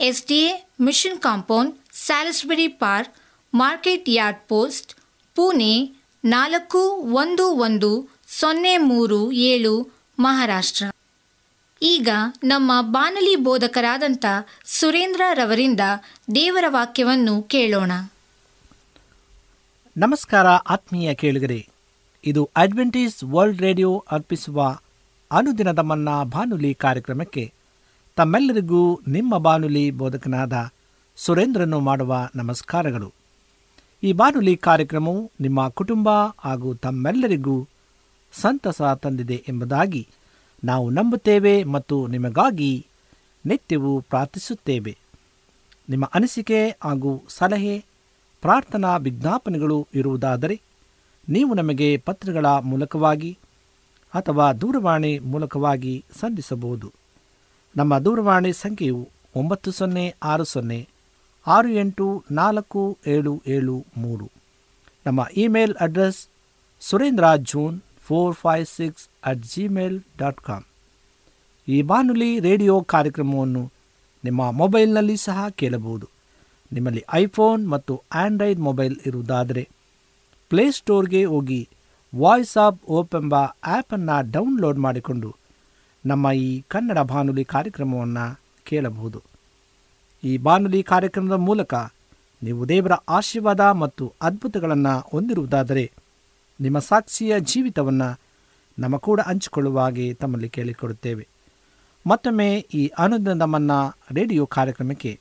S D A mission compound, Salisbury Park, Market Yard post, Pune ನಾಲ್ಕು ಒಂದು ಒಂದು ಸೊನ್ನೆ ಮೂರು ಏಳು ಮಹಾರಾಷ್ಟ್ರ. ಈಗ ನಮ್ಮ ಬಾನಲಿ ಬೋಧಕರಾದಂಥ ಸುರೇಂದ್ರ ರವರಿಂದ ದೇವರ ವಾಕ್ಯವನ್ನು ಕೇಳೋಣ. ನಮಸ್ಕಾರ ಆತ್ಮೀಯ ಕೇಳುಗರೆ. ಇದು ಅಡ್ವೆಂಟೀಸ್ ವರ್ಲ್ಡ್ ರೇಡಿಯೋ ಅರ್ಪಿಸುವ ಅನುದಿನದ ಮನ್ನಾ ಬಾನುಲಿ ಕಾರ್ಯಕ್ರಮಕ್ಕೆ ತಮ್ಮೆಲ್ಲರಿಗೂ ನಿಮ್ಮ ಬಾನುಲಿ ಬೋಧಕನಾದ ಸುರೇಂದ್ರನು ಮಾಡುವ ನಮಸ್ಕಾರಗಳು. ಈ ಬಾನುಲಿ ಕಾರ್ಯಕ್ರಮವು ನಿಮ್ಮ ಕುಟುಂಬ ಹಾಗೂ ತಮ್ಮೆಲ್ಲರಿಗೂ ಸಂತಸ ತಂದಿದೆ ಎಂಬುದಾಗಿ ನಾವು ನಂಬುತ್ತೇವೆ ಮತ್ತು ನಿಮಗಾಗಿ ನಿತ್ಯವೂ ಪ್ರಾರ್ಥಿಸುತ್ತೇವೆ. ನಿಮ್ಮ ಅನಿಸಿಕೆ ಹಾಗೂ ಸಲಹೆ, ಪ್ರಾರ್ಥನಾ ವಿಜ್ಞಾಪನೆಗಳು ಇರುವುದಾದರೆ ನೀವು ನಮಗೆ ಪತ್ರಗಳ ಮೂಲಕವಾಗಿ ಅಥವಾ ದೂರವಾಣಿ ಮೂಲಕವಾಗಿ ಸಂಧಿಸಬಹುದು. ನಮ್ಮ ದೂರವಾಣಿ ಸಂಖ್ಯೆಯು ಒಂಬತ್ತು ಸೊನ್ನೆ ಆರು ಸೊನ್ನೆ ಆರು ಎಂಟು ನಾಲ್ಕು ಏಳು ಏಳು ಮೂರು. ನಮ್ಮ email address Surendra June four five six at Gmail dot com. ಈ ಬಾನುಲಿ ರೇಡಿಯೋ ಕಾರ್ಯಕ್ರಮವನ್ನು ನಿಮ್ಮ ಮೊಬೈಲ್ನಲ್ಲಿ ಸಹ ಕೇಳಬಹುದು. ನಿಮ್ಮಲ್ಲಿ ಐಫೋನ್ ಮತ್ತು ಆಂಡ್ರಾಯ್ಡ್ ಮೊಬೈಲ್ ಇರುವುದಾದರೆ ಪ್ಲೇಸ್ಟೋರ್ಗೆ ಹೋಗಿ ವಾಯ್ಸ್ ಆಫ್ ಓಪ್ ಎಂಬ ಆ್ಯಪನ್ನು ಡೌನ್ಲೋಡ್ ಮಾಡಿಕೊಂಡು ನಮ್ಮ ಈ ಕನ್ನಡ ಬಾನುಲಿ ಕಾರ್ಯಕ್ರಮವನ್ನು ಕೇಳಬಹುದು. ಈ ಬಾನುಲಿ ಕಾರ್ಯಕ್ರಮದ ಮೂಲಕ ನೀವು ದೇವರ ಆಶೀರ್ವಾದ ಮತ್ತು ಅದ್ಭುತಗಳನ್ನು ಹೊಂದಿರುವುದಾದರೆ ನಿಮ್ಮ ಸಾಕ್ಷಿಯ ಜೀವಿತವನ್ನು ನಮ್ಮ ಕೂಡ ಹಂಚಿಕೊಳ್ಳುವ ಹಾಗೆ ತಮ್ಮಲ್ಲಿ ಕೇಳಿಕೊಡುತ್ತೇವೆ. ಮತ್ತೊಮ್ಮೆ ಈ ಅನುದಿನ ಮನ್ನ ರೇಡಿಯೋ ಕಾರ್ಯಕ್ರಮಕ್ಕೆ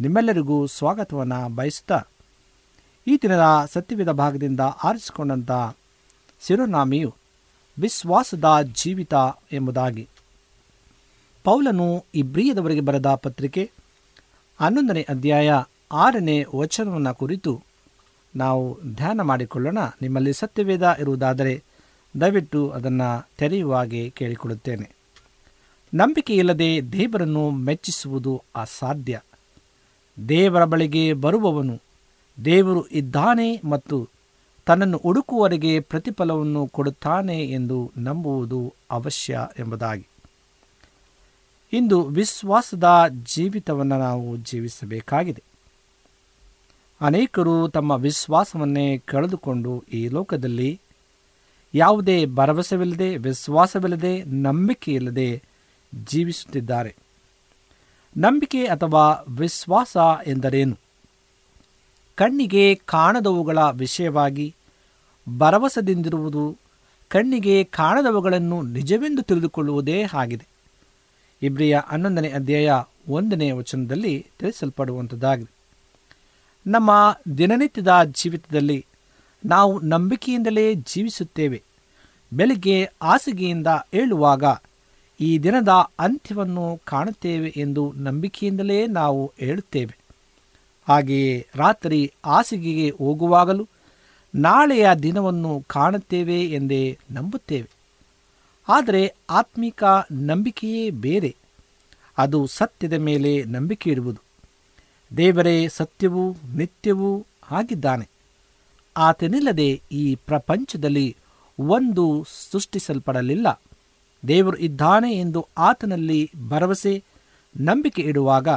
ನಿಮ್ಮೆಲ್ಲರಿಗೂ ಸ್ವಾಗತವನ್ನು ಬಯಸುತ್ತಾ ಈ ದಿನದ ಸತ್ಯವಿದ ಭಾಗದಿಂದ ಆರಿಸಿಕೊಂಡಂಥ ಶಿರೋನಾಮಿಯು ವಿಶ್ವಾಸದ ಜೀವಿತ ಎಂಬುದಾಗಿ. ಪೌಲನು ಇಬ್ರಿಯದವರಿಗೆ ಬರೆದ ಪತ್ರಿಕೆ ಹನ್ನೊಂದನೇ ಅಧ್ಯಾಯ ಆರನೇ ವಚನವನ್ನು ಕುರಿತು ನಾವು ಧ್ಯಾನ ಮಾಡಿಕೊಳ್ಳೋಣ. ನಿಮ್ಮಲ್ಲಿ ಸತ್ಯವೇದ ಇರುವುದಾದರೆ ದಯವಿಟ್ಟು ಅದನ್ನು ತೆರೆಯುವ ಹಾಗೆ ಕೇಳಿಕೊಳ್ಳುತ್ತೇನೆ. ನಂಬಿಕೆಯಿಲ್ಲದೆ ದೇವರನ್ನು ಮೆಚ್ಚಿಸುವುದು ಅಸಾಧ್ಯ. ದೇವರ ಬಳಿಗೆ ಬರುವವನು ದೇವರು ಇದ್ದಾನೆ ಮತ್ತು ತನ್ನನ್ನು ಹುಡುಕುವವರೆಗೆ ಪ್ರತಿಫಲವನ್ನು ಕೊಡುತ್ತಾನೆ ಎಂದು ನಂಬುವುದು ಅವಶ್ಯ ಎಂಬುದಾಗಿ. ಇಂದು ವಿಶ್ವಾಸದ ಜೀವಿತವನ್ನು ನಾವು ಜೀವಿಸಬೇಕಾಗಿದೆ. ಅನೇಕರು ತಮ್ಮ ವಿಶ್ವಾಸವನ್ನೇ ಕಳೆದುಕೊಂಡು ಈ ಲೋಕದಲ್ಲಿ ಯಾವುದೇ ಭರವಸೆವಿಲ್ಲದೆ, ವಿಶ್ವಾಸವಿಲ್ಲದೆ, ನಂಬಿಕೆಯಿಲ್ಲದೆ ಜೀವಿಸುತ್ತಿದ್ದಾರೆ. ನಂಬಿಕೆ ಅಥವಾ ವಿಶ್ವಾಸ ಎಂದರೇನು? ಕಣ್ಣಿಗೆ ಕಾಣದವುಗಳ ವಿಷಯವಾಗಿ ಭರವಸೆದಿಂದಿರುವುದು ಕಣ್ಣಿಗೆ ಕಾಣದವುಗಳನ್ನು ನಿಜವೆಂದು ತಿಳಿದುಕೊಳ್ಳುವುದೇ ಆಗಿದೆ. ಇಬ್ರಿಯ ಹನ್ನೊಂದನೇ ಅಧ್ಯಾಯ ಒಂದನೇ ವಚನದಲ್ಲಿ ತಿಳಿಸಲ್ಪಡುವಂಥದ್ದಾಗಿದೆ ನಮ್ಮ ದಿನನಿತ್ಯದ ಜೀವಿತದಲ್ಲಿ ನಾವು ನಂಬಿಕೆಯಿಂದಲೇ ಜೀವಿಸುತ್ತೇವೆ. ಬೆಳಿಗ್ಗೆ ಹಾಸಿಗೆಯಿಂದ ಏಳುವಾಗ ಈ ದಿನದ ಅಂತ್ಯವನ್ನು ಕಾಣುತ್ತೇವೆ ಎಂದು ನಂಬಿಕೆಯಿಂದಲೇ ನಾವು ಹೇಳುತ್ತೇವೆ. ಹಾಗೆಯೇ ರಾತ್ರಿ ಹಾಸಿಗೆಗೆ ಹೋಗುವಾಗಲೂ ನಾಳೆಯ ದಿನವನ್ನು ಕಾಣುತ್ತೇವೆ ಎಂದೇ ನಂಬುತ್ತೇವೆ. ಆದರೆ ಆತ್ಮಿಕ ನಂಬಿಕೆಯೇ ಬೇರೆ. ಅದು ಸತ್ಯದ ಮೇಲೆ ನಂಬಿಕೆ ಇಡುವುದು. ದೇವರೇ, ಸತ್ಯವೂ ನಿತ್ಯವೂ ಆಗಿದ್ದಾನೆ. ಆತನಿಲ್ಲದೆ ಈ ಪ್ರಪಂಚದಲ್ಲಿ ಒಂದು ಸೃಷ್ಟಿಸಲ್ಪಡಲಿಲ್ಲ. ದೇವರು ಇದ್ದಾನೆ ಎಂದು ಆತನಲ್ಲಿ ಭರವಸೆ, ನಂಬಿಕೆ ಇಡುವಾಗ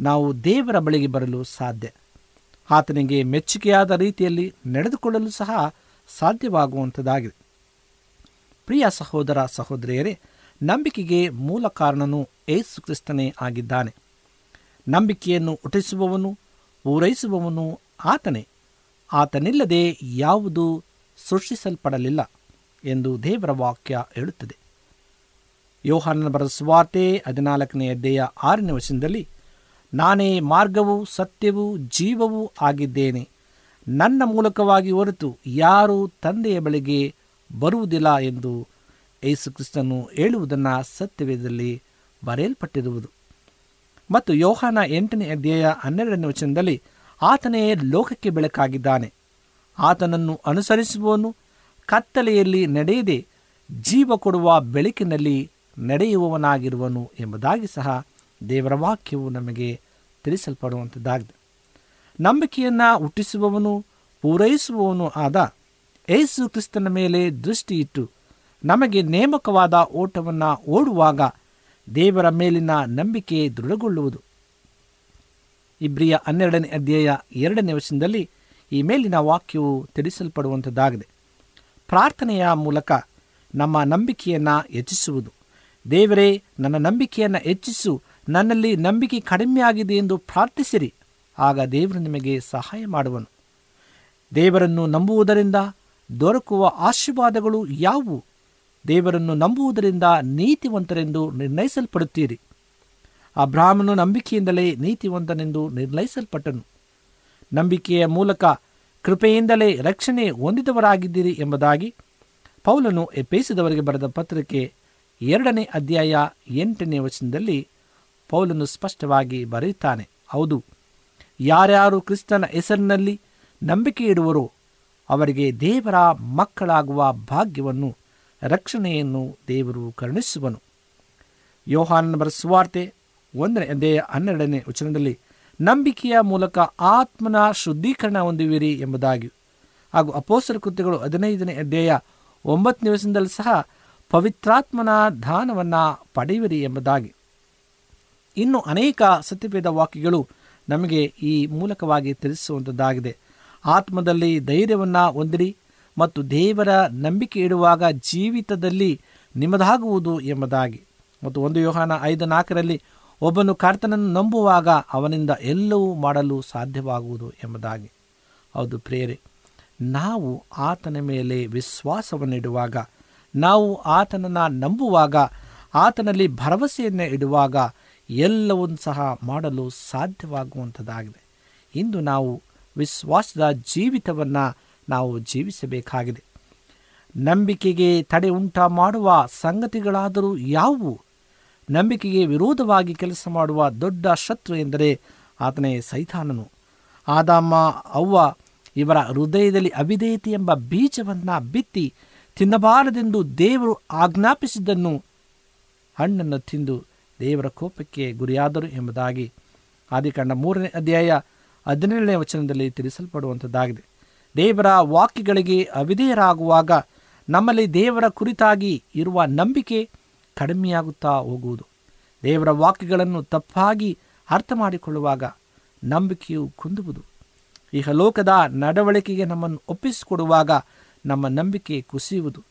ನಾವು ದೇವರ ಬಳಿಗೆ ಬರಲು ಸಾಧ್ಯ. ಆತನಿಗೆ ಮೆಚ್ಚುಗೆಯಾದ ರೀತಿಯಲ್ಲಿ ನಡೆದುಕೊಳ್ಳಲು ಸಹ ಸಾಧ್ಯವಾಗುವಂಥದ್ದಾಗಿದೆ. ಪ್ರಿಯ ಸಹೋದರ ಸಹೋದರಿಯರೇ, ನಂಬಿಕೆಗೆ ಮೂಲ ಕಾರಣನು ಏಸು ಕ್ರಿಸ್ತನೇ ಆಗಿದ್ದಾನೆ. ನಂಬಿಕೆಯನ್ನು ಹುಟ್ಟಿಸುವವನು, ಪೂರೈಸುವವನು ಆತನೇ. ಆತನಿಲ್ಲದೆ ಯಾವುದು ಸೃಷ್ಟಿಸಲ್ಪಡಲಿಲ್ಲ ಎಂದು ದೇವರ ವಾಕ್ಯ ಹೇಳುತ್ತದೆ. ಯೋಹಾನನ ಬರ ಸುವಾರ್ತೆ ಹದಿನಾಲ್ಕನೆಯ ದೇಹ ಆರನೇ ವಚನದಲ್ಲಿ ನಾನೇ ಮಾರ್ಗವೂ, ಸತ್ಯವೂ, ಜೀವವೂ ಆಗಿದ್ದೇನೆ. ನನ್ನ ಮೂಲಕವಾಗಿ ಹೊರತು ಯಾರೂ ತಂದೆಯ ಬಳಿಗೆ ಬರುವುದಿಲ್ಲ ಎಂದು ಯೇಸು ಕ್ರಿಸ್ತನು ಹೇಳುವುದನ್ನು ಸತ್ಯವೇದದಲ್ಲಿ ಬರೆಯಲ್ಪಟ್ಟಿರುವುದು. ಮತ್ತು ಯೋಹಾನ ಎಂಟನೇ ಅಧ್ಯಾಯ ಹನ್ನೆರಡನೇ ವಚನದಲ್ಲಿ ಆತನೇ ಲೋಕಕ್ಕೆ ಬೆಳಕಾಗಿದ್ದಾನೆ. ಆತನನ್ನು ಅನುಸರಿಸುವವನು ಕತ್ತಲೆಯಲ್ಲಿ ನಡೆಯದೆ ಜೀವ ಕೊಡುವ ಬೆಳಕಿನಲ್ಲಿ ನಡೆಯುವವನಾಗಿರುವನು ಎಂಬುದಾಗಿ ಸಹ ದೇವರ ವಾಕ್ಯವು ನಮಗೆ ತಿಳಿಸಲ್ಪಡುವಂಥದ್ದಾಗಿದೆ. ನಂಬಿಕೆಯನ್ನು ಹುಟ್ಟಿಸುವವನು, ಪೂರೈಸುವವನು ಆದ ಏಸು ಕ್ರಿಸ್ತನ ಮೇಲೆ ದೃಷ್ಟಿ ಇಟ್ಟು ನಮಗೆ ನೇಮಕವಾದ ಓಟವನ್ನು ಓಡುವಾಗ ದೇವರ ಮೇಲಿನ ನಂಬಿಕೆ ದೃಢಗೊಳ್ಳುವುದು. ಇಬ್ರಿಯ ಹನ್ನೆರಡನೇ ಅಧ್ಯಾಯ ಎರಡನೇ ವಚನದಲ್ಲಿ ಈ ಮೇಲಿನ ವಾಕ್ಯವು ತಿಳಿಸಲ್ಪಡುವಂಥದ್ದಾಗಿದೆ. ಪ್ರಾರ್ಥನೆಯ ಮೂಲಕ ನಮ್ಮ ನಂಬಿಕೆಯನ್ನು ಹೆಚ್ಚಿಸುವುದು. ದೇವರೇ, ನನ್ನ ನಂಬಿಕೆಯನ್ನು ಹೆಚ್ಚಿಸು ನನ್ನಲ್ಲಿ ನಂಬಿಕೆ ಕಡಿಮೆಯಾಗಿದೆ ಎಂದು ಪ್ರಾರ್ಥಿಸಿರಿ. ಆಗ ದೇವರು ನಿಮಗೆ ಸಹಾಯ ಮಾಡುವನು. ದೇವರನ್ನು ನಂಬುವುದರಿಂದ ದೊರಕುವ ಆಶೀರ್ವಾದಗಳು ಯಾವುವು? ದೇವರನ್ನು ನಂಬುವುದರಿಂದ ನೀತಿವಂತರೆಂದು ನಿರ್ಣಯಿಸಲ್ಪಡುತ್ತೀರಿ. ಅಬ್ರಾಹ್ಮನು ನಂಬಿಕೆಯಿಂದಲೇ ನೀತಿವಂತನೆಂದು ನಿರ್ಣಯಿಸಲ್ಪಟ್ಟನು. ನಂಬಿಕೆಯ ಮೂಲಕ ಕೃಪೆಯಿಂದಲೇ ರಕ್ಷಣೆ ಹೊಂದಿದವರಾಗಿದ್ದೀರಿ ಎಂಬುದಾಗಿ ಪೌಲನು ಎಪ್ಪೇಸಿದವರಿಗೆ ಬರೆದ ಪತ್ರಕ್ಕೆ ಎರಡನೇ ಅಧ್ಯಾಯ ಎಂಟನೇ ವಚನದಲ್ಲಿ ಪೌಲನು ಸ್ಪಷ್ಟವಾಗಿ ಬರೆಯುತ್ತಾನೆ, ಹೌದು, ಯಾರ್ಯಾರು ಕ್ರಿಸ್ತನ ಹೆಸರಿನಲ್ಲಿ ನಂಬಿಕೆ ಇಡುವರೋ ಅವರಿಗೆ ದೇವರ ಮಕ್ಕಳಾಗುವ ಭಾಗ್ಯವನ್ನು, ರಕ್ಷಣೆಯನ್ನು ದೇವರು ಕರುಣಿಸುವನು. ಯೋಹಾನನ ಸುವಾರ್ತೆ ಒಂದನೇ ಅಧ್ಯಾಯ ಹನ್ನೆರಡನೇ ವಚನದಲ್ಲಿ, ನಂಬಿಕೆಯ ಮೂಲಕ ಆತ್ಮನ ಶುದ್ಧೀಕರಣ ಹೊಂದುವಿರಿ ಎಂಬುದಾಗಿ. ಹಾಗೂ ಅಪೋಸರ ಕೃತ್ಯಗಳು ಹದಿನೈದನೇ ಅಧ್ಯಾಯ ಒಂಬತ್ತು ವಚನದಲ್ಲಿ ಸಹ, ಪವಿತ್ರಾತ್ಮನ ದಾನವನ್ನು ಪಡೆಯುವಿರಿ ಎಂಬುದಾಗಿ. ಇನ್ನು ಅನೇಕ ಸತ್ಯವೇದ ವಾಕ್ಯಗಳು ನಮಗೆ ಈ ಮೂಲಕವಾಗಿ ತಿಳಿಸುವಂಥದ್ದಾಗಿದೆ ಆತ್ಮದಲ್ಲಿ ಧೈರ್ಯವನ್ನು ಹೊಂದಿರಿ ಮತ್ತು ದೇವರ ನಂಬಿಕೆ ಇಡುವಾಗ ಜೀವಿತದಲ್ಲಿ ನಿಮ್ಮದಾಗುವುದು ಎಂಬುದಾಗಿ. ಮತ್ತು ಒಂದು ಯೋಹಾನ ಐದು ನಾಲ್ಕರಲ್ಲಿ ಒಬ್ಬನು ಕರ್ತನನ್ನು ನಂಬುವಾಗ ಅವನಿಂದ ಎಲ್ಲವೂ ಮಾಡಲು ಸಾಧ್ಯವಾಗುವುದು ಎಂಬುದಾಗಿ. ಹೌದು ಪ್ರೇರೆ ನಾವು ಆತನ ಮೇಲೆ ವಿಶ್ವಾಸವನ್ನು ಇಡುವಾಗ ನಾವು ಆತನನ್ನು ನಂಬುವಾಗ, ಆತನಲ್ಲಿ ಭರವಸೆಯನ್ನು ಇಡುವಾಗ ಎಲ್ಲವನ್ನೂ ಸಹ ಮಾಡಲು ಸಾಧ್ಯವಾಗುವಂಥದ್ದಾಗಿದೆ. ಇಂದು ನಾವು ವಿಶ್ವಾಸದ ಜೀವಿತವನ್ನು ನಾವು ಜೀವಿಸಬೇಕಾಗಿದೆ. ನಂಬಿಕೆಗೆ ತಡೆ ಉಂಟ ಮಾಡುವ ಸಂಗತಿಗಳಾದರೂ ಯಾವುವು? ನಂಬಿಕೆಗೆ ವಿರೋಧವಾಗಿ ಕೆಲಸ ಮಾಡುವ ದೊಡ್ಡ ಶತ್ರು ಎಂದರೆ ಆತನೇ ಸೈತಾನನು. ಆದಾಮ, ಅವ್ವ ಇವರ ಹೃದಯದಲ್ಲಿ ಅವಿಧೇಯತೆ ಎಂಬ ಬೀಜವನ್ನು ಬಿತ್ತಿ ತಿನ್ನಬಾರದೆಂದು ದೇವರು ಆಜ್ಞಾಪಿಸಿದ್ದನ್ನು ಹಣ್ಣನ್ನು ತಿಂದು ದೇವರ ಕೋಪಕ್ಕೆ ಗುರಿಯಾದರು ಎಂಬುದಾಗಿ ಆದಿಕಾಂಡ ಮೂರನೇ ಅಧ್ಯಾಯ ಹದಿನೇಳನೇ ವಚನದಲ್ಲಿ ತಿಳಿಸಲ್ಪಡುವಂಥದ್ದಾಗಿದೆ. ದೇವರ ವಾಕ್ಯಗಳಿಗೆ ಅವಿಧೇಯರಾಗುವಾಗ ನಮ್ಮಲ್ಲಿ ದೇವರ ಕುರಿತಾಗಿ ಇರುವ ನಂಬಿಕೆ ಕಡಿಮೆಯಾಗುತ್ತಾ ಹೋಗುವುದು. ದೇವರ ವಾಕ್ಯಗಳನ್ನು ತಪ್ಪಾಗಿ ಅರ್ಥ ಮಾಡಿಕೊಳ್ಳುವಾಗ ನಂಬಿಕೆಯು ಕುಂದುವುದು. ಈಗ ಲೋಕದ ನಡವಳಿಕೆಗೆ ನಮ್ಮನ್ನು ಒಪ್ಪಿಸಿಕೊಡುವಾಗ ನಮ್ಮ ನಂಬಿಕೆ ಕುಸಿಯುವುದು.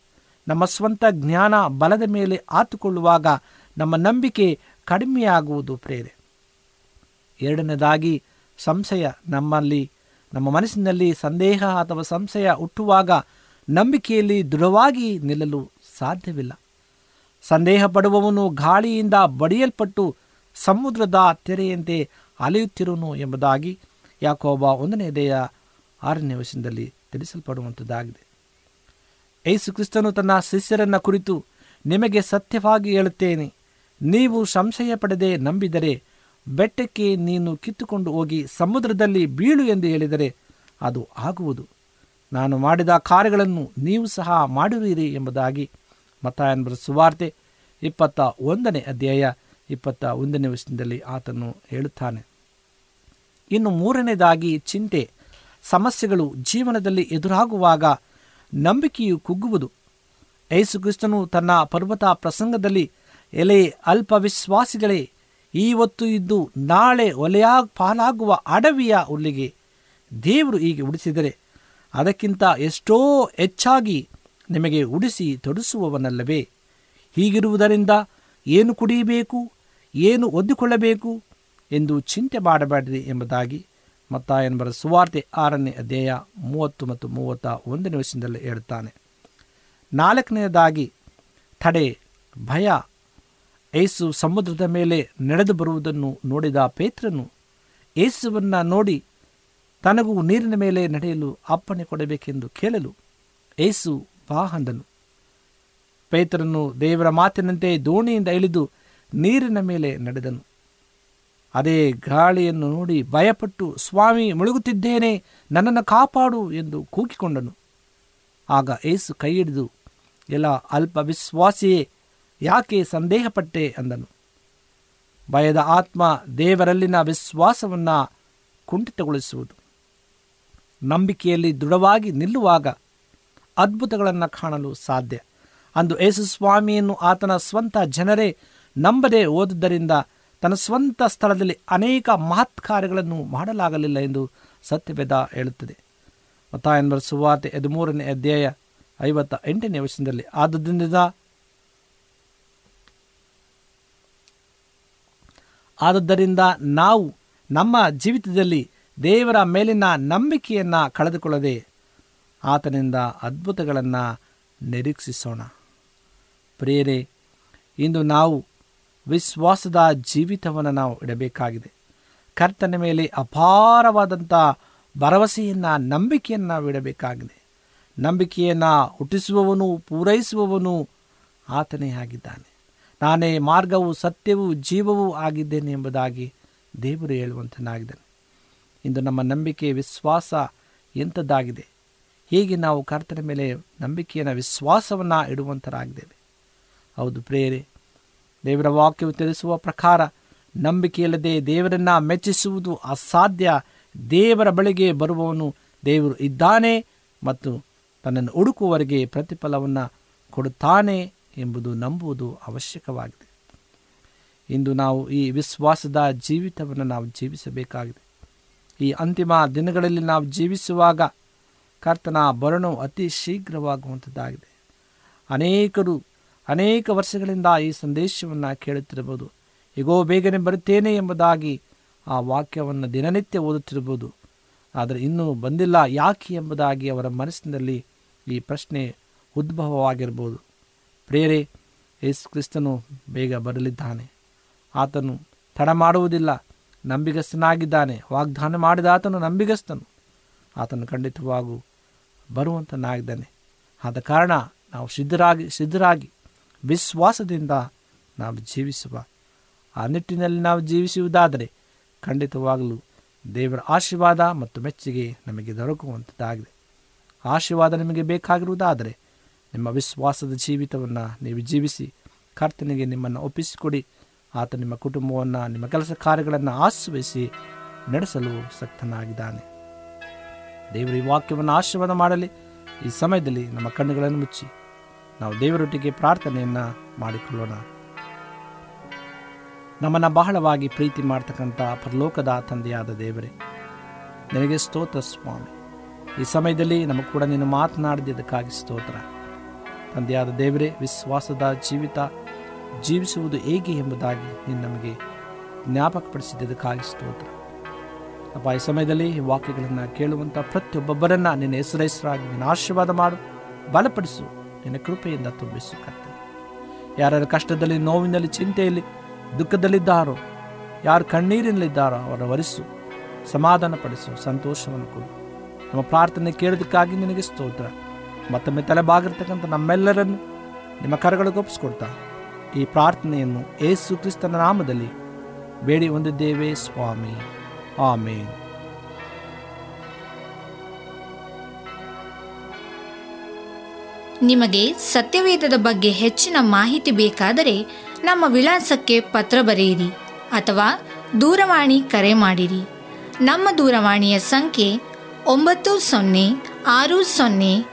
ನಮ್ಮ ಸ್ವಂತ ಜ್ಞಾನ ಬಲದ ಮೇಲೆ ಆತುಕೊಳ್ಳುವಾಗ ನಮ್ಮ ನಂಬಿಕೆ ಕಡಿಮೆಯಾಗುವುದು ಪ್ರೇರೆ. ಎರಡನೇದಾಗಿ, ಸಂಶಯ ನಮ್ಮಲ್ಲಿ, ನಮ್ಮ ಮನಸ್ಸಿನಲ್ಲಿ ಸಂದೇಹ ಅಥವಾ ಸಂಶಯ ಹುಟ್ಟುವಾಗ ನಂಬಿಕೆಯಲ್ಲಿ ದೃಢವಾಗಿ ನಿಲ್ಲಲು ಸಾಧ್ಯವಿಲ್ಲ. ಸಂದೇಹ ಪಡುವವನು ಗಾಳಿಯಿಂದ ಬಡಿಯಲ್ಪಟ್ಟು ಸಮುದ್ರದ ತೆರೆಯಂತೆ ಅಲೆಯುತ್ತಿರುವನು ಎಂಬುದಾಗಿ ಯಾಕೋಬ ಒಂದನೇ ದೇಹ ಆರನೇ ವಶದಲ್ಲಿ ತಿಳಿಸಲ್ಪಡುವಂಥದ್ದಾಗಿದೆ. ಯೇಸು ಕ್ರಿಸ್ತನು ತನ್ನ ಶಿಷ್ಯರನ್ನ ಕುರಿತು ನಿಮಗೆ ಸತ್ಯವಾಗಿ ಹೇಳುತ್ತೇನೆ. ನೀವು ಸಂಶಯ ಪಡೆದೇ ನಂಬಿದರೆ ಬೆಟ್ಟಕ್ಕೆ ನೀನು ಕಿತ್ತುಕೊಂಡು ಹೋಗಿ ಸಮುದ್ರದಲ್ಲಿ ಬೀಳು ಎಂದು ಹೇಳಿದರೆ ಅದು ಆಗುವುದು. ನಾನು ಮಾಡಿದ ಕಾರ್ಯಗಳನ್ನು ನೀವು ಸಹ ಮಾಡುವಿರಿ ಎಂಬುದಾಗಿ ಮತಾಯನ್ಬರ ಸುವಾರ್ತೆ ಇಪ್ಪತ್ತ ಒಂದನೇ ಅಧ್ಯಾಯ ಇಪ್ಪತ್ತ ಒಂದನೇ ವರ್ಷದಲ್ಲಿ ಆತನು ಹೇಳುತ್ತಾನೆ. ಇನ್ನು ಮೂರನೇದಾಗಿ ಚಿಂತೆ ಸಮಸ್ಯೆಗಳು ಜೀವನದಲ್ಲಿ ಎದುರಾಗುವಾಗ ನಂಬಿಕೆಯು ಕುಗ್ಗುವುದು. ಯೇಸುಕ್ರಿಸ್ತನು ತನ್ನ ಪರ್ವತ ಪ್ರಸಂಗದಲ್ಲಿ ಎಲೆ ಅಲ್ಪ ವಿಶ್ವಾಸಿಗಳೇ ಇವತ್ತು ಇದ್ದು ನಾಳೆ ಒಲೆಯ ಪಾಲಾಗುವ ಅಡವಿಯ ಹುಲ್ಲಿಗೆ ದೇವರು ಹೀಗೆ ಉಡಿಸಿದರೆ, ಅದಕ್ಕಿಂತ ಎಷ್ಟೋ ಹೆಚ್ಚಾಗಿ ನಿಮಗೆ ಉಡಿಸಿ ತೊಡಿಸುವವನಲ್ಲವೇ? ಹೀಗಿರುವುದರಿಂದ ಏನು ಕುಡಿಯಬೇಕು, ಏನು ಒದ್ದುಕೊಳ್ಳಬೇಕು ಎಂದು ಚಿಂತೆ ಮಾಡಬೇಡ್ರಿ ಎಂಬುದಾಗಿ ಮತ್ತಾಯನ್ಬರ ಸುವಾರ್ತೆ ಆರನೇ ಅಧ್ಯಾಯ ಮೂವತ್ತು ಮತ್ತು ಮೂವತ್ತ ಒಂದನೇ ವರ್ಷದಲ್ಲಿ ಹೇಳುತ್ತಾನೆ. ನಾಲ್ಕನೆಯದಾಗಿ, ತಡೆ, ಭಯ ಏಸು ಸಮುದ್ರದ ಮೇಲೆ ನಡೆದು ಬರುವುದನ್ನು ನೋಡಿದ ಪೇತ್ರನು ಏಸುವನ್ನು ನೋಡಿ ತನಗೂ ನೀರಿನ ಮೇಲೆ ನಡೆಯಲು ಅಪ್ಪಣೆ ಕೊಡಬೇಕೆಂದು ಕೇಳಲು ಏಸು ಬಾ ಅಂದನು. ಪೇತ್ರನು ದೇವರ ಮಾತಿನಂತೆ ದೋಣಿಯಿಂದ ಇಳಿದು ನೀರಿನ ಮೇಲೆ ನಡೆದನು. ಅದೇ ಗಾಳಿಯನ್ನು ನೋಡಿ ಭಯಪಟ್ಟು, ಸ್ವಾಮಿ, ಮುಳುಗುತ್ತಿದ್ದೇನೆ, ನನ್ನನ್ನು ಕಾಪಾಡು ಎಂದು ಕೂಗಿಕೊಂಡನು. ಆಗ ಏಸು ಕೈ ಹಿಡಿದು, ಎಲ್ಲ ಅಲ್ಪ ವಿಶ್ವಾಸಿಯೇ ಯಾಕೆ ಸಂದೇಹಪಟ್ಟೆ ಅಂದನು. ಭಯದ ಆತ್ಮ ದೇವರಲ್ಲಿನ ವಿಶ್ವಾಸವನ್ನು ಕುಂಠಿತಗೊಳಿಸುವುದು. ನಂಬಿಕೆಯಲ್ಲಿ ದೃಢವಾಗಿ ನಿಲ್ಲುವಾಗ ಅದ್ಭುತಗಳನ್ನು ಕಾಣಲು ಸಾಧ್ಯ. ಅಂದು ಯೇಸು ಸ್ವಾಮಿಯನ್ನು ಆತನ ಸ್ವಂತ ಜನರೇ ನಂಬದೆ ಓದುದರಿಂದ ತನ್ನ ಸ್ವಂತ ಸ್ಥಳದಲ್ಲಿ ಅನೇಕ ಮಹತ್ ಕಾರ್ಯಗಳನ್ನು ಮಾಡಲಾಗಲಿಲ್ಲ ಎಂದು ಸತ್ಯವೇದ ಹೇಳುತ್ತದೆ. ಮತಾಯನ್ವರ ಸುವಾರ್ತೆ ಹದಿಮೂರನೇ ಅಧ್ಯಾಯ ಐವತ್ತ ಎಂಟನೇ ವರ್ಷದಲ್ಲಿ ಆದದ್ದರಿಂದ ನಾವು ನಮ್ಮ ಜೀವಿತದಲ್ಲಿ ದೇವರ ಮೇಲಿನ ನಂಬಿಕೆಯನ್ನು ಕಳೆದುಕೊಳ್ಳದೆ ಆತನಿಂದ ಅದ್ಭುತಗಳನ್ನು ನಿರೀಕ್ಷಿಸೋಣ. ಪ್ರೇರೆ ಇಂದು ನಾವು ವಿಶ್ವಾಸದ ಜೀವಿತವನ್ನು ನಾವು ಇಡಬೇಕಾಗಿದೆ. ಕರ್ತನ ಮೇಲೆ ಅಪಾರವಾದಂಥ ಭರವಸೆಯನ್ನು, ನಂಬಿಕೆಯನ್ನು ನಾವು ಇಡಬೇಕಾಗಿದೆ. ನಂಬಿಕೆಯನ್ನು ಹುಟ್ಟಿಸುವವನು, ಪೂರೈಸುವವನು ಆತನೇ ಆಗಿದ್ದಾನೆ. ನಾನೇ ಮಾರ್ಗವು, ಸತ್ಯವೂ, ಜೀವವೂ ಆಗಿದ್ದೇನೆ ಎಂಬುದಾಗಿ ದೇವರು ಹೇಳುವಂತನಾಗಿದ್ದಾನೆ. ಇಂದು ನಮ್ಮ ನಂಬಿಕೆ ವಿಶ್ವಾಸ ಎಂಥದ್ದಾಗಿದೆ? ಹೀಗೆ ನಾವು ಕರ್ತನ ಮೇಲೆ ನಂಬಿಕೆಯನ್ನು, ವಿಶ್ವಾಸವನ್ನು ಇಡುವಂತರಾಗಿದ್ದೇವೆ? ಹೌದು ಪ್ರೇರೆ ದೇವರ ವಾಕ್ಯವು ತಿಳಿಸುವ ಪ್ರಕಾರ ನಂಬಿಕೆಯಿಲ್ಲದೆ ದೇವರನ್ನು ಮೆಚ್ಚಿಸುವುದು ಅಸಾಧ್ಯ. ದೇವರ ಬಳಿಗೆ ಬರುವವನು ದೇವರು ಇದ್ದಾನೆ ಮತ್ತು ತನ್ನನ್ನು ಹುಡುಕುವವರೆಗೆ ಪ್ರತಿಫಲವನ್ನು ಕೊಡುತ್ತಾನೆ. ಎಂಬುದು ನಂಬುವುದು ಅವಶ್ಯಕವಾಗಿದೆ. ಇಂದು ನಾವು ಈ ವಿಶ್ವಾಸದ ಜೀವಿತವನ್ನು ನಾವು ಜೀವಿಸಬೇಕಾಗಿದೆ. ಈ ಅಂತಿಮ ದಿನಗಳಲ್ಲಿ ನಾವು ಜೀವಿಸುವಾಗ ಕರ್ತನ ಬರಣವು ಅತಿ ಶೀಘ್ರವಾಗುವಂಥದ್ದಾಗಿದೆ. ಅನೇಕರು ಅನೇಕ ವರ್ಷಗಳಿಂದ ಈ ಸಂದೇಶವನ್ನು ಕೇಳುತ್ತಿರಬಹುದು. ಈಗೋ ಬೇಗನೆ ಬರುತ್ತೇನೆ ಎಂಬುದಾಗಿ ಆ ವಾಕ್ಯವನ್ನು ದಿನನಿತ್ಯ ಓದುತ್ತಿರಬಹುದು. ಆದರೆ ಇನ್ನೂ ಬಂದಿಲ್ಲ ಯಾಕೆ ಎಂಬುದಾಗಿ ಅವರ ಮನಸ್ಸಿನಲ್ಲಿ ಈ ಪ್ರಶ್ನೆ ಉದ್ಭವವಾಗಿರ್ಬೋದು ಪ್ರೇರೆ ಯೇಸು ಕ್ರಿಸ್ತನು ಬೇಗ ಬರಲಿದ್ದಾನೆ. ಆತನು ತಡ ಮಾಡುವುದಿಲ್ಲ, ನಂಬಿಗಸ್ತನಾಗಿದ್ದಾನೆ. ವಾಗ್ದಾನ ಮಾಡಿದ ಆತನು ನಂಬಿಗಸ್ತನು. ಆತನು ಖಂಡಿತವಾಗೂ ಬರುವಂತನಾಗಿದ್ದಾನೆ. ಆದ ಕಾರಣ ನಾವು ಸಿದ್ಧರಾಗಿ ಸಿದ್ಧರಾಗಿ ವಿಶ್ವಾಸದಿಂದ ನಾವು ಜೀವಿಸುವ, ಆ ನಿಟ್ಟಿನಲ್ಲಿ ನಾವು ಜೀವಿಸುವುದಾದರೆ ಖಂಡಿತವಾಗಲೂ ದೇವರ ಆಶೀರ್ವಾದ ಮತ್ತು ಮೆಚ್ಚುಗೆ ನಮಗೆ ದೊರಕುವಂಥದ್ದಾಗಿದೆ ಆಶೀರ್ವಾದ ನಿಮಗೆ ಬೇಕಾಗಿರುವುದಾದರೆ ನಿಮ್ಮ ವಿಶ್ವಾಸದ ಜೀವಿತವನ್ನು ನೀವು ಜೀವಿಸಿ, ಕರ್ತನಿಗೆ ನಿಮ್ಮನ್ನು ಒಪ್ಪಿಸಿಕೊಡಿ. ಆತ ನಿಮ್ಮ ಕುಟುಂಬವನ್ನು, ನಿಮ್ಮ ಕೆಲಸ ಕಾರ್ಯಗಳನ್ನು ಆಶ್ರಯಿಸಿ ನಡೆಸಲು ಸಕ್ತನಾಗಿದ್ದಾನೆ. ದೇವರ ಈ ವಾಕ್ಯವನ್ನು ಆಶೀರ್ವಾದ ಮಾಡಲಿ. ಈ ಸಮಯದಲ್ಲಿ ನಮ್ಮ ಕಣ್ಣುಗಳನ್ನು ಮುಚ್ಚಿ. ನಾವು ದೇವರೊಟ್ಟಿಗೆ ಪ್ರಾರ್ಥನೆಯನ್ನು ಮಾಡಿಕೊಳ್ಳೋಣ. ನಮ್ಮನ್ನು ಬಹಳವಾಗಿ ಪ್ರೀತಿ ಮಾಡ್ತಕ್ಕಂಥ ಪರಲೋಕದ ತಂದೆಯಾದ ದೇವರೇ, ನಿನಗೆ ಸ್ತೋತ್ರ ಸ್ವಾಮಿ. ಈ ಸಮಯದಲ್ಲಿ ನಮ್ಮ ಕೂಡ ನೀನು ಮಾತನಾಡಿದ್ದಕ್ಕಾಗಿ ಸ್ತೋತ್ರ. ತಂದೆಯಾದ ದೇವರೇ, ವಿಶ್ವಾಸದ ಜೀವಿತ ಜೀವಿಸುವುದು ಹೇಗೆ ಎಂಬುದಾಗಿ ನೀನು ನಮಗೆ ಜ್ಞಾಪಕಪಡಿಸಿದ್ದಕ್ಕಾಗಿ ಸ್ತೋತ್ರ. ಅಪ್ಪ, ಈ ಸಮಯದಲ್ಲಿ ಈ ವಾಕ್ಯಗಳನ್ನು ಕೇಳುವಂಥ ಪ್ರತಿಯೊಬ್ಬೊಬ್ಬರನ್ನು ನಿನ್ನ ಹೆಸರಾಗಿ ನಿನ್ನ ಆಶೀರ್ವಾದ ಮಾಡು, ಬಲಪಡಿಸು, ನಿನ್ನ ಕೃಪೆಯಿಂದ ತುಂಬಿಸು ಕತ್ತೆ ಯಾರ್ಯಾರ ಕಷ್ಟದಲ್ಲಿ, ನೋವಿನಲ್ಲಿ, ಚಿಂತೆಯಲ್ಲಿ, ದುಃಖದಲ್ಲಿದ್ದಾರೋ, ಯಾರು ಕಣ್ಣೀರಿನಲ್ಲಿದ್ದಾರೋ ಅವರ ವರಿಸು ಸಮಾಧಾನ ಪಡಿಸು ಸಂತೋಷವನ್ನು ಕೊಡು. ನಮ್ಮ ಪ್ರಾರ್ಥನೆ ಕೇಳೋದಕ್ಕಾಗಿ ನಿನಗೆ ಸ್ತೋತ್ರ. ಮತ್ತೊಮ್ಮೆ ತಲೆಬಾಗಿರ್ತಕ್ಕಂಥ ನಮ್ಮೆಲ್ಲರನ್ನು ನಿಮ್ಮ ಕರಗಳಿಗೆ ಒಪ್ಪಿಸ್ಕೊಡ್ತಾ ಈ ಪ್ರಾರ್ಥನೆಯನ್ನು ಏಸು ಕ್ರಿಸ್ತನ ನಾಮದಲ್ಲಿ ಬೇಡಿ ಹೊಂದಿದ್ದೇವೆ, ಸ್ವಾಮಿ. ಆಮೇನ್. ನಿಮಗೆ ಸತ್ಯವೇದದ ಬಗ್ಗೆ ಹೆಚ್ಚಿನ ಮಾಹಿತಿ ಬೇಕಾದರೆ ನಮ್ಮ ವಿಳಾಸಕ್ಕೆ ಪತ್ರ ಬರೆಯಿರಿ ಅಥವಾ ದೂರವಾಣಿ ಕರೆ ಮಾಡಿರಿ. ನಮ್ಮ ದೂರವಾಣಿಯ ಸಂಖ್ಯೆ ಒಂಬತ್ತು ಸೊನ್ನೆ ಆರು ಸೊನ್ನೆ